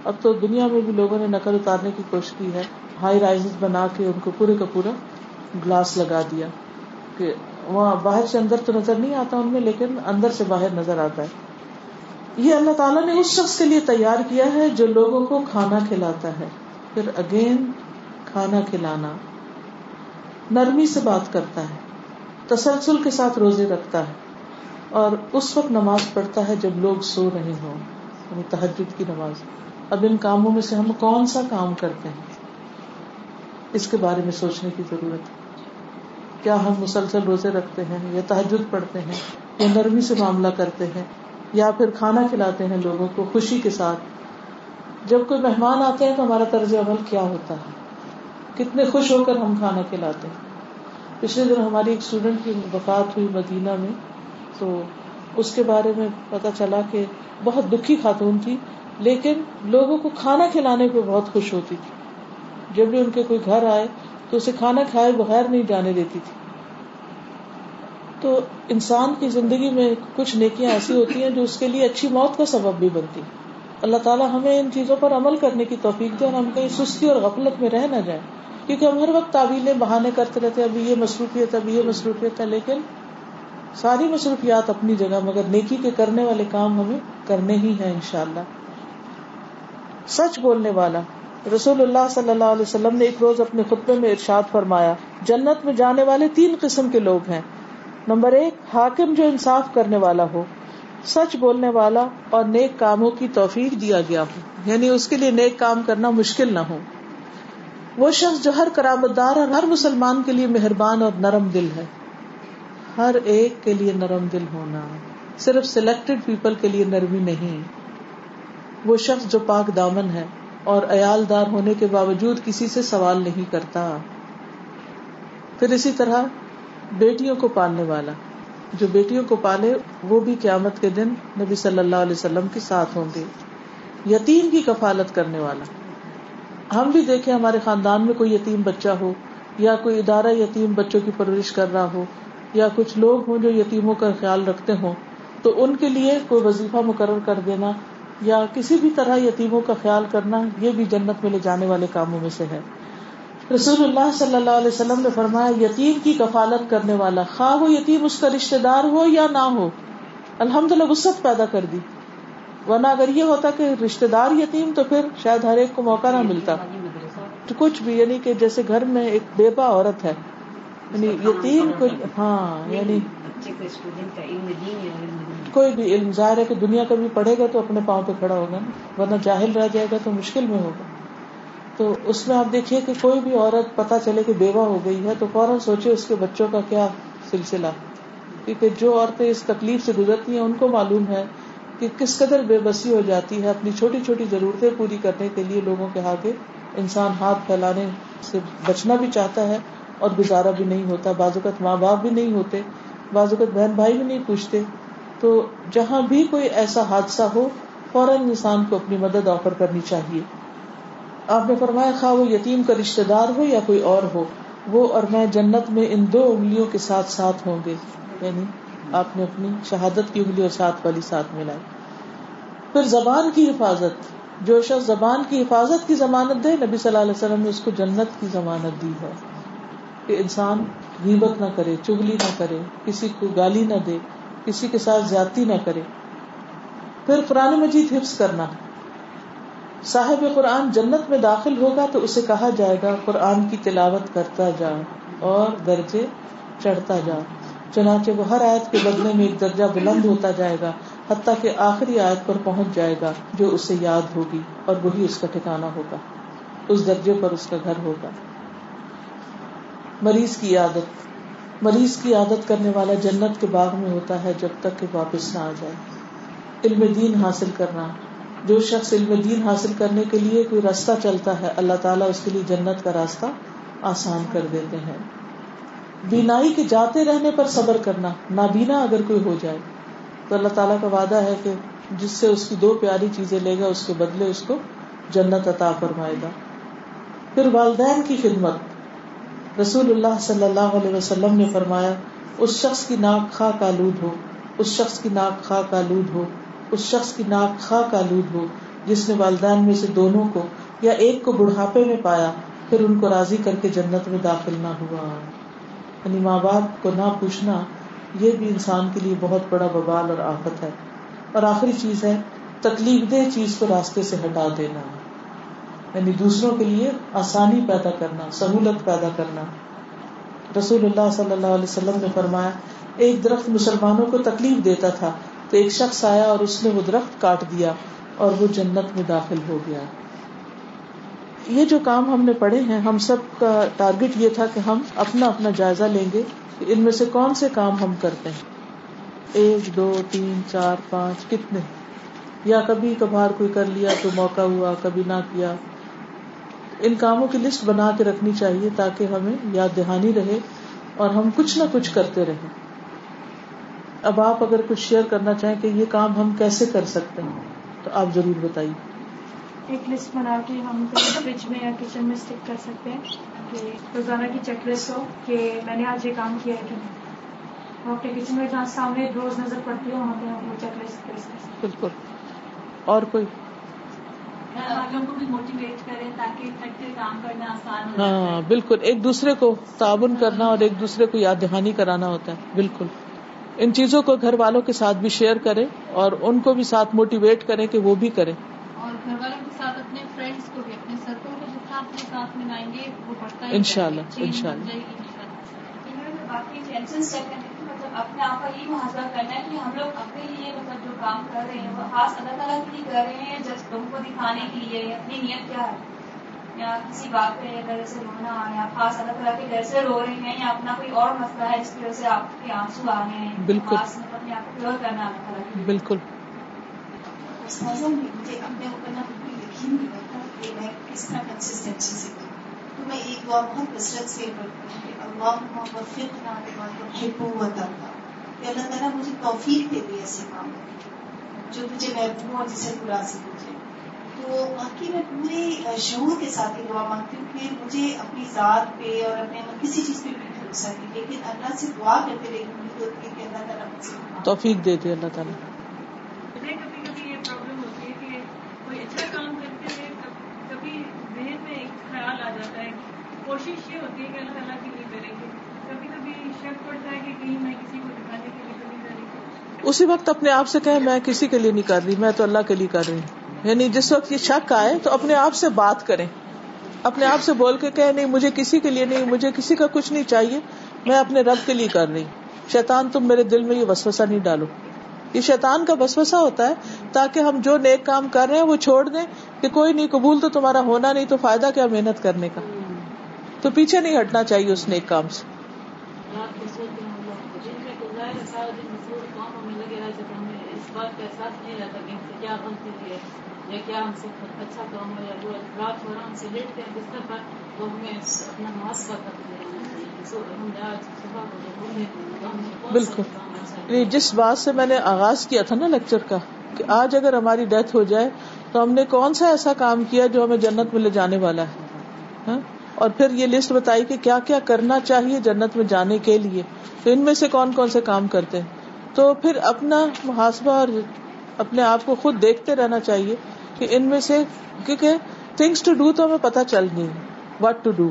اب تو دنیا میں بھی لوگوں نے نقل اتارنے کی کوشش کی ہے۔ ہائی رائز بنا کے ان کو پورے کا پورا گلاس لگا دیا کہ وہاں باہر سے اندر تو نظر نہیں آتا ان میں، لیکن اندر سے باہر نظر آتا ہے۔ یہ اللہ تعالیٰ نے اس شخص کے لیے تیار کیا ہے جو لوگوں کو کھانا کھلاتا ہے۔ پھر اگین کھانا کھلانا نرمی سے بات کرتا ہے، تسلسل کے ساتھ روزے رکھتا ہے اور اس وقت نماز پڑھتا ہے جب لوگ سو رہے ہوں یعنی تحجد کی نماز۔ اب ان کاموں میں سے ہم کون سا کام کرتے ہیں؟ اس کے بارے میں سوچنے کی ضرورت ہے۔ کیا ہم مسلسل روزے رکھتے ہیں یا تحجد پڑھتے ہیں یا نرمی سے معاملہ کرتے ہیں؟ یا پھر کھانا کھلاتے ہیں لوگوں کو خوشی کے ساتھ۔ جب کوئی مہمان آتے ہیں تو ہمارا طرز عمل کیا ہوتا ہے؟ کتنے خوش ہو کر ہم کھانا کھلاتے ہیں۔ پچھلے دن ہماری ایک اسٹوڈینٹ کی وفات ہوئی مدینہ میں، تو اس کے بارے میں پتا چلا کہ بہت دکھی خاتون تھی، لیکن لوگوں کو کھانا کھلانے پہ بہت خوش ہوتی تھی۔ جب بھی ان کے کوئی گھر آئے تو اسے کھانا کھائے بغیر نہیں جانے دیتی تھی۔ تو انسان کی زندگی میں کچھ نیکیاں ایسی ہوتی ہیں جو اس کے لیے اچھی موت کا سبب بھی بنتی اللہ تعالیٰ ہمیں ان چیزوں پر عمل کرنے کی توفیق دے اور ہم کہیں سستی اور غفلت میں رہ نہ جائیں۔ کیونکہ ہم ہر وقت تعویلیں بہانے کرتے رہتے ابھی یہ مصروفیت، ابھی یہ مصروفیت ہے، لیکن ساری مصروفیات اپنی جگہ، مگر نیکی کے کرنے والے کام ہمیں کرنے ہی ہیں انشاءاللہ۔ سچ بولنے والا، رسول اللہ صلی اللہ علیہ وسلم نے ایک روز اپنے خطبے میں ارشاد فرمایا، جنت میں جانے والے تین قسم کے لوگ ہیں۔ نمبر ایک، حاکم جو انصاف کرنے والا ہو، سچ بولنے والا اور نیک کاموں کی توفیق دیا گیا ہو۔ یعنی اس کے لیے نیک کام کرنا مشکل نہ ہو۔ وہ شخص جو ہر کرامت دار اور ہر مسلمان کے لیے مہربان اور نرم دل ہے۔ ہر ایک کے لیے نرم دل ہونا، صرف سلیکٹڈ پیپل کے لیے نرمی نہیں۔ وہ شخص جو پاک دامن ہے اور عیال دار ہونے کے باوجود کسی سے سوال نہیں کرتا۔ پھر اسی طرح بیٹیوں کو پالنے والا۔ جو بیٹیوں کو پالے، وہ بھی قیامت کے دن نبی صلی اللہ علیہ وسلم کے ساتھ ہوں گے۔ یتیم کی کفالت کرنے والا۔ ہم بھی دیکھیں ہمارے خاندان میں کوئی یتیم بچہ ہو، یا کوئی ادارہ یتیم بچوں کی پرورش کر رہا ہو، یا کچھ لوگ ہوں جو یتیموں کا خیال رکھتے ہوں، تو ان کے لیے کوئی وظیفہ مقرر کر دینا، یا کسی بھی طرح یتیموں کا خیال کرنا، یہ بھی جنت میں لے جانے والے کاموں میں سے ہے۔ رسول اللہ صلی اللہ علیہ وسلم نے فرمایا یتیم کی کفالت کرنے والا خواہ وہ یتیم اس کا رشتے دار ہو یا نہ ہو الحمد للہ وسط پیدا کر دی۔ ورنہ اگر یہ ہوتا کہ رشتے دار یتیم تو پھر شاید ہر ایک کو موقع نہ ملتا۔ تو کچھ بھی یعنی کہ جیسے گھر میں ایک بیبا عورت ہے یعنی یتیم کو ہاں یعنی کوئی بھی علم ظاہر ہے کہ دنیا کا بھی پڑھے گا تو اپنے پاؤں پہ کھڑا ہوگا نا ورنہ جاہل رہ جائے گا تو مشکل میں ہوگا۔ تو اس میں آپ دیکھیے کہ کوئی بھی عورت پتا چلے کہ بیوہ ہو گئی ہے تو فوراً سوچے اس کے بچوں کا کیا سلسلہ۔ کیونکہ جو عورتیں اس تکلیف سے گزرتی ہیں، ان کو معلوم ہے کہ کس قدر بے بسی ہو جاتی ہے اپنی چھوٹی چھوٹی ضرورتیں پوری کرنے کے لیے لوگوں کے آگے۔ انسان ہاتھ پھیلانے سے بچنا بھی چاہتا ہے اور گزارا بھی نہیں ہوتا۔ بعض اوقات ماں باپ بھی نہیں ہوتے، بعض اوقات بہن بھائی بھی نہیں پوچھتے۔ تو جہاں بھی کوئی ایسا حادثہ ہو، فوراً انسان کو اپنی مدد آفر کرنی چاہیے۔ آپ نے فرمایا، خواہ وہ یتیم کا رشتے دار ہو یا کوئی اور ہو، وہ اور میں جنت میں ان دو انگلیوں کے ساتھ ساتھ ہوں گے۔ یعنی آپ نے اپنی شہادت کی انگلی اور ساتھ والی ساتھ ملائی۔ پھر زبان کی حفاظت۔ جو شخص زبان کی حفاظت کی ضمانت دے، نبی صلی اللہ علیہ وسلم نے اس کو جنت کی ضمانت دی ہے۔ کہ انسان غیبت نہ کرے، چگلی نہ کرے، کسی کو گالی نہ دے، کسی کے ساتھ زیادتی نہ کرے۔ پھر قرآن مجید حفظ کرنا۔ ہے صاحب قرآن جنت میں داخل ہوگا تو اسے کہا جائے گا، قرآن کی تلاوت کرتا جا اور درجے چڑھتا جا۔ چنانچہ وہ ہر آیت کے بدلے میں ایک درجہ بلند ہوتا جائے گا، حتیٰ کہ آخری آیت پر پہنچ جائے گا جو اسے یاد ہوگی اور وہی اس کا ٹھکانا ہوگا۔ اس درجے پر اس کا گھر ہوگا۔ مریض کی عادت۔ مریض کی عادت کرنے والا جنت کے باغ میں ہوتا ہے جب تک کہ واپس نہ آ جائے۔ علم دین حاصل کرنا۔ جو شخص علم دین حاصل کرنے کے لیے کوئی راستہ چلتا ہے، اللہ تعالیٰ اس کے لیے جنت کا راستہ آسان کر دیتے ہیں۔ بینائی کے جاتے رہنے پر صبر کرنا، نابینا اگر کوئی ہو جائے، تو اللہ تعالیٰ کا وعدہ ہے کہ جس سے اس کی دو پیاری چیزیں لے گا، اس کے بدلے اس کو جنت عطا فرمائے گا۔ پھر والدین کی خدمت۔ رسول اللہ صلی اللہ علیہ وسلم نے فرمایا، اس شخص کی ناک خواہ کالود ہو، اس شخص کی ناک خواہ کالود ہو۔ اس شخص کی ناک خواہ کالود ہو، جس نے والدین میں سے دونوں کو یا ایک کو بڑھاپے میں پایا، پھر ان کو راضی کر کے جنت میں داخل نہ ہوا۔ یعنی ماں باپ کو نہ پوچھنا، یہ بھی انسان کے لیے بہت بڑا ببال اور آفت ہے۔ اور آخری چیز ہے، تکلیف دہ چیز کو راستے سے ہٹا دینا۔ یعنی دوسروں کے لیے آسانی پیدا کرنا، سہولت پیدا کرنا۔ رسول اللہ صلی اللہ علیہ وسلم نے فرمایا، ایک درخت مسلمانوں کو تکلیف دیتا تھا تو ایک شخص آیا اور اس نے وہ درخت کاٹ دیا اور وہ جنت میں داخل ہو گیا۔ یہ جو کام ہم نے پڑھے ہیں، ہم سب کا ٹارگیٹ یہ تھا کہ ہم اپنا اپنا جائزہ لیں گے کہ ان میں سے کون سے کام ہم کرتے ہیں۔ ایک، دو، تین، چار، پانچ، کتنے؟ یا کبھی کبھار کوئی کر لیا تو موقع ہوا، کبھی نہ کیا۔ ان کاموں کی لسٹ بنا کے رکھنی چاہیے تاکہ ہمیں یاد دہانی رہے اور ہم کچھ نہ کچھ کرتے رہے اب آپ اگر کچھ شیئر کرنا چاہیں کہ یہ کام ہم کیسے کر سکتے ہیں تو آپ ضرور بتائیے۔ ایک لسٹ بنا کے ہم فریج میں یا کچن میں اسٹک کر سکتے ہیں کہ روزانہ کی چیک لسٹ ہو کہ میں نے آج یہ کام کیا ہے کہ نہیں۔ اپنے کچن میں جہاں سامنے روز نظر پڑتی ہے وہاں پہ ہم وہ چیک لسٹ بالکل۔ اور کوئی؟ ہاں بالکل۔ ایک دوسرے کو تعاون کرنا اور ایک دوسرے کو یاد دہانی کرانا ہوتا ہے۔ بالکل۔ ان چیزوں کو گھر والوں کے ساتھ بھی شیئر کرے اور ان کو بھی ساتھ موٹیویٹ کرے کہ وہ بھی کرے اور گھر والوں کے ساتھ اپنے فرینڈس کو بھی اپنے سرکل کو جتنا اپنے ساتھ ملائیں گے وہ بڑھتا ہے۔ ان شاء اللہ ان شاء اللہ مطلب اپنے آپ کا یہ محاذہ کرنا ہے کہ ہم لوگ اپنے لیے مطلب جو کام کر رہے ہیں وہ خاص اللہ تعالیٰ کے لیے کر رہے ہیں جس لوگوں کو دکھانے کے لیے اپنی نیت کیا ہے؟ یا کسی بات پہ گھر سے رونا یا خاص اللہ تعالیٰ کے گھر سے رو رہے ہیں یا اپنا کوئی اور مسئلہ ہے جس کی وجہ سے آپ کے آنسو آ رہے ہیں بالکل۔ مطلب اپنے آپ کو پیور کرنا اللہ تعالیٰ بالکل۔ مجھے اپنے اوپر نہ بالکل یقین نہیں ہوتا کہ میں کس طرح کنسسٹینسی سے کروں۔ تو میں ایک دعا بہت کثرت سے کرتی ہوں کہ اللہ وفق نہ حکومت کہ اللہ تعالیٰ مجھے توفیق دے دی ایسے کام جو مجھے محبوب اور جسے برا سے پوچھے تو باقی میں پورے شعور کے ساتھ یہ دعا مانگتی ہوں کہ مجھے اپنی ذات پہ اور اپنے کسی چیز پہ بھی بھروسہ نہیں لیکن اللہ سے دعا کرتے رہی امید ہوتی ہے کہ اللہ تعالیٰ توفیق دے دے اللہ تعالیٰ۔ کبھی کبھی یہ پرابلم ہوتی ہے کہ کوئی اچھا کام کرتے ہوئے کبھی ذہن میں ایک خیال آ جاتا ہے۔ کوشش یہ ہوتی ہے کہ اللہ تعالیٰ کے لیے کریں گے کبھی کبھی شک پڑتا ہے کہ کہیں میں کسی کو دکھانے کے لیے اسی وقت اپنے آپ سے کہ میں کسی کے لیے نہیں کر رہی میں تو اللہ کے لیے کر رہی ہوں۔ یعنی جس وقت یہ شک آئے تو اپنے آپ سے بات کریں۔ اپنے آپ سے بول کے کہ نہیں، مجھے کسی کے لیے نہیں، مجھے کسی کا کچھ نہیں چاہیے، میں اپنے رب کے لیے کر رہی شیطان، تم میرے دل میں یہ وسوسہ نہیں ڈالو۔ یہ شیطان کا وسوسہ ہوتا ہے، تاکہ ہم جو نیک کام کر رہے ہیں وہ چھوڑ دیں۔ کہ کوئی نہیں، قبول تو تمہارا ہونا نہیں، تو فائدہ کیا محنت کرنے کا؟ تو پیچھے نہیں ہٹنا چاہیے اس نیک کام سے۔ بالکل۔ جس بات سے میں نے آغاز کیا تھا نا لیکچر کا کہ آج اگر ہماری ڈیتھ ہو جائے تو ہم نے کون سا ایسا کام کیا جو ہمیں جنت میں لے جانے والا ہے؟ ہاں؟ اور پھر یہ لسٹ بتائی کہ کیا کیا کرنا چاہیے جنت میں جانے کے لیے۔ تو ان میں سے کون کون سے کام کرتے ہیں؟ تو پھر اپنا محاسبہ اور اپنے آپ کو خود دیکھتے رہنا چاہیے کہ ان میں سے کیونکہ تھنگس ٹو ڈو تو ہمیں پتا چل گئی وٹ ٹو ڈو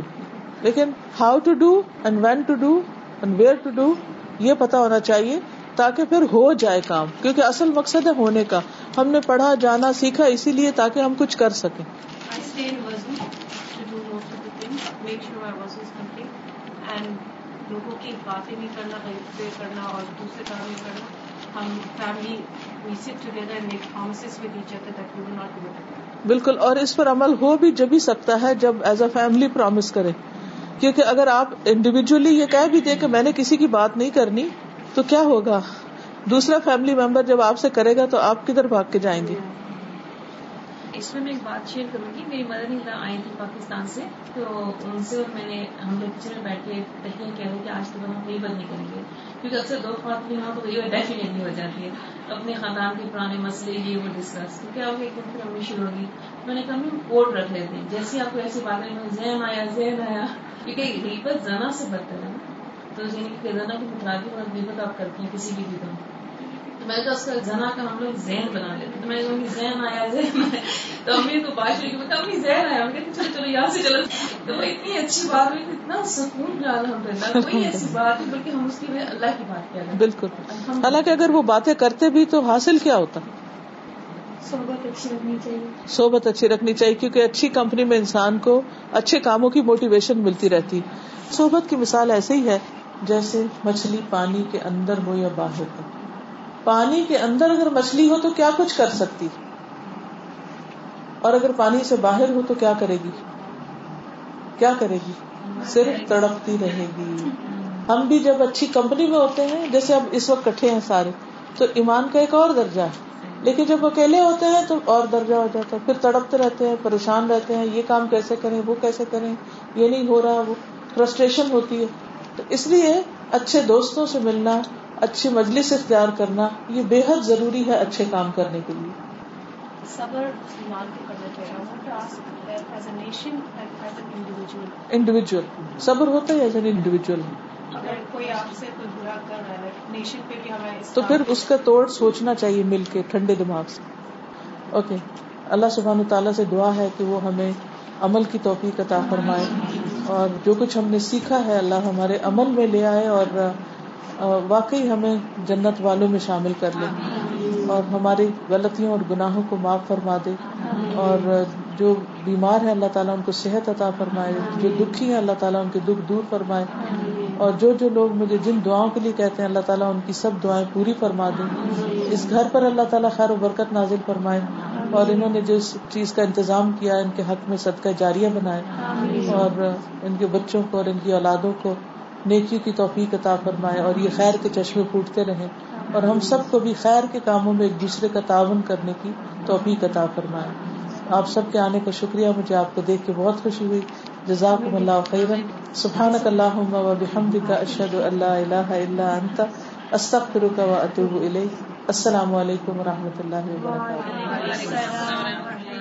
لیکن how to do and when to do and where to do یہ پتا ہونا چاہیے تاکہ پھر ہو جائے کام۔ کیونکہ اصل مقصد ہے ہونے کا۔ ہم نے پڑھا، جانا، سیکھا، اسی لیے تاکہ ہم کچھ کر سکیں۔ لوگوں کی باتیں نہیں کرنا کرنا اور دوسرے کام نہیں کرنا۔ ہم فیملی بالکل اور اس پر عمل ہو بھی جب ہی سکتا ہے جب ایز اے فیملی پرومس کرے۔ کیونکہ اگر آپ انڈیویجلی یہ کہہ بھی دیں کہ میں نے کسی کی بات نہیں کرنی تو کیا ہوگا؟ دوسرا فیملی ممبر جب آپ سے کرے گا تو آپ کدھر بھاگ کے جائیں گے؟ اس میں میں ایک بات شیئر کروں گی۔ میری مدر ان آئی تھی پاکستان سے تو ان سے میں نے ہم لوگ بیٹھ کے تحقیق کہہ رہے کہ آج تو ہم بند نہیں کریں گے۔ کیونکہ اکثر دو خواتین ہوں تو یہ ڈیفینیٹلی ہو جاتی ہے۔ اپنے خاندان کے پرانے مسئلے یہ وہ ڈسکس کیا آپ ایک دن پھر امی شروع ہوگی؟ میں نے کہا کوڈ رکھ لیتے ہیں۔ جیسے آپ کو ایسی باتیں میں ذہن آیا ذہن آیا۔ کیونکہ غیبت زنا سے بدتر ہے تو یعنی کہ زنا کے مطابق غیبت آپ کرتے ہیں کسی بھی دن تو میں تو اس کا زنا کا ہم لوگ ذہن بنا لیتے تو میں نے ذہن آیا ذہن آیا۔ تو امی تو بات ہوئی کہ امی ذہن آیا۔ چلو چلو یہاں سے چلو۔ تو وہ اتنی اچھی بات ہوئی اتنا سکون ملا الحمد للہ کوئی ایسی بات ہے بلکہ ہم اس کی اللہ کی بات کیا بالکل۔ حالانکہ اگر وہ باتیں کرتے بھی تو حاصل کیا ہوتا؟ صحبت اچھی رکھنی چاہیے۔ صحبت اچھی رکھنی چاہیے کیونکہ اچھی کمپنی میں انسان کو اچھے کاموں کی موٹیویشن ملتی رہتی۔ صحبت کی مثال ایسے ہی ہے جیسے مچھلی پانی کے اندر ہو یا باہر ہو۔ پانی کے اندر اگر مچھلی ہو تو کیا کچھ کر سکتی؟ اور اگر پانی سے باہر ہو تو کیا کرے گی؟ کیا کرے گی؟ صرف تڑپتی رہے گی۔ ہم بھی جب اچھی کمپنی میں ہوتے ہیں، جیسے اب اس وقت کٹھے ہیں سارے، تو ایمان کا ایک اور درجہ ہے۔ لیکن جب اکیلے ہوتے ہیں تو اور درجہ ہو جاتا ہے۔ پھر تڑپتے رہتے ہیں، پریشان رہتے ہیں، یہ کام کیسے کریں، وہ کیسے کریں، یہ نہیں ہو رہا، وہ فرسٹریشن ہوتی ہے۔ تو اس لیے اچھے دوستوں سے ملنا اچھی مجلس اختیار کرنا یہ بے حد ضروری ہے اچھے کام کرنے کے لیے۔ انڈیویجل صبر ہوتا ہے ایز این انڈیویجل تو پھر اس کا توڑ سوچنا چاہیے مل کے ٹھنڈے دماغ سے۔ اوکے اللہ سبحان تعالیٰ سے دعا ہے کہ وہ ہمیں عمل کی توفیق عطا فرمائے۔ اور جو کچھ ہم نے سیکھا ہے اللہ ہمارے عمل میں لے آئے اور واقعی ہمیں جنت والوں میں شامل کر لے اور ہماری غلطیوں اور گناہوں کو معاف فرما دے اور جو بیمار ہے اللہ تعالیٰ ان کو صحت عطا فرمائے، جو دکھی ہے اللہ تعالیٰ ان کے دکھ دور فرمائے اور جو جو لوگ مجھے جن دعاؤں کے لیے کہتے ہیں اللہ تعالیٰ ان کی سب دعائیں پوری فرما دیں اس گھر پر اللہ تعالیٰ خیر و برکت نازل فرمائے اور انہوں نے جس چیز کا انتظام کیا، ان کے حق میں صدقہ جاریہ بنائے اور ان کے بچوں کو اور ان کی اولادوں کو نیکی کی توفیق عطا فرمائے اور یہ خیر کے چشمے پھوٹتے رہے اور ہم سب کو بھی خیر کے کاموں میں ایک دوسرے کا تعاون کرنے کی توفیق عطا فرمائے۔ آپ سب کے آنے کا شکریہ، مجھے آپ کو دیکھ کے بہت خوشی ہوئی۔ جزاک اللہ خیرن۔ سبحان اللہ و بحمد کا اشد اللہ اللہ اللہ انت استخر کا و اطوب السلام علیکم و رحمۃ اللہ وبرکاتہ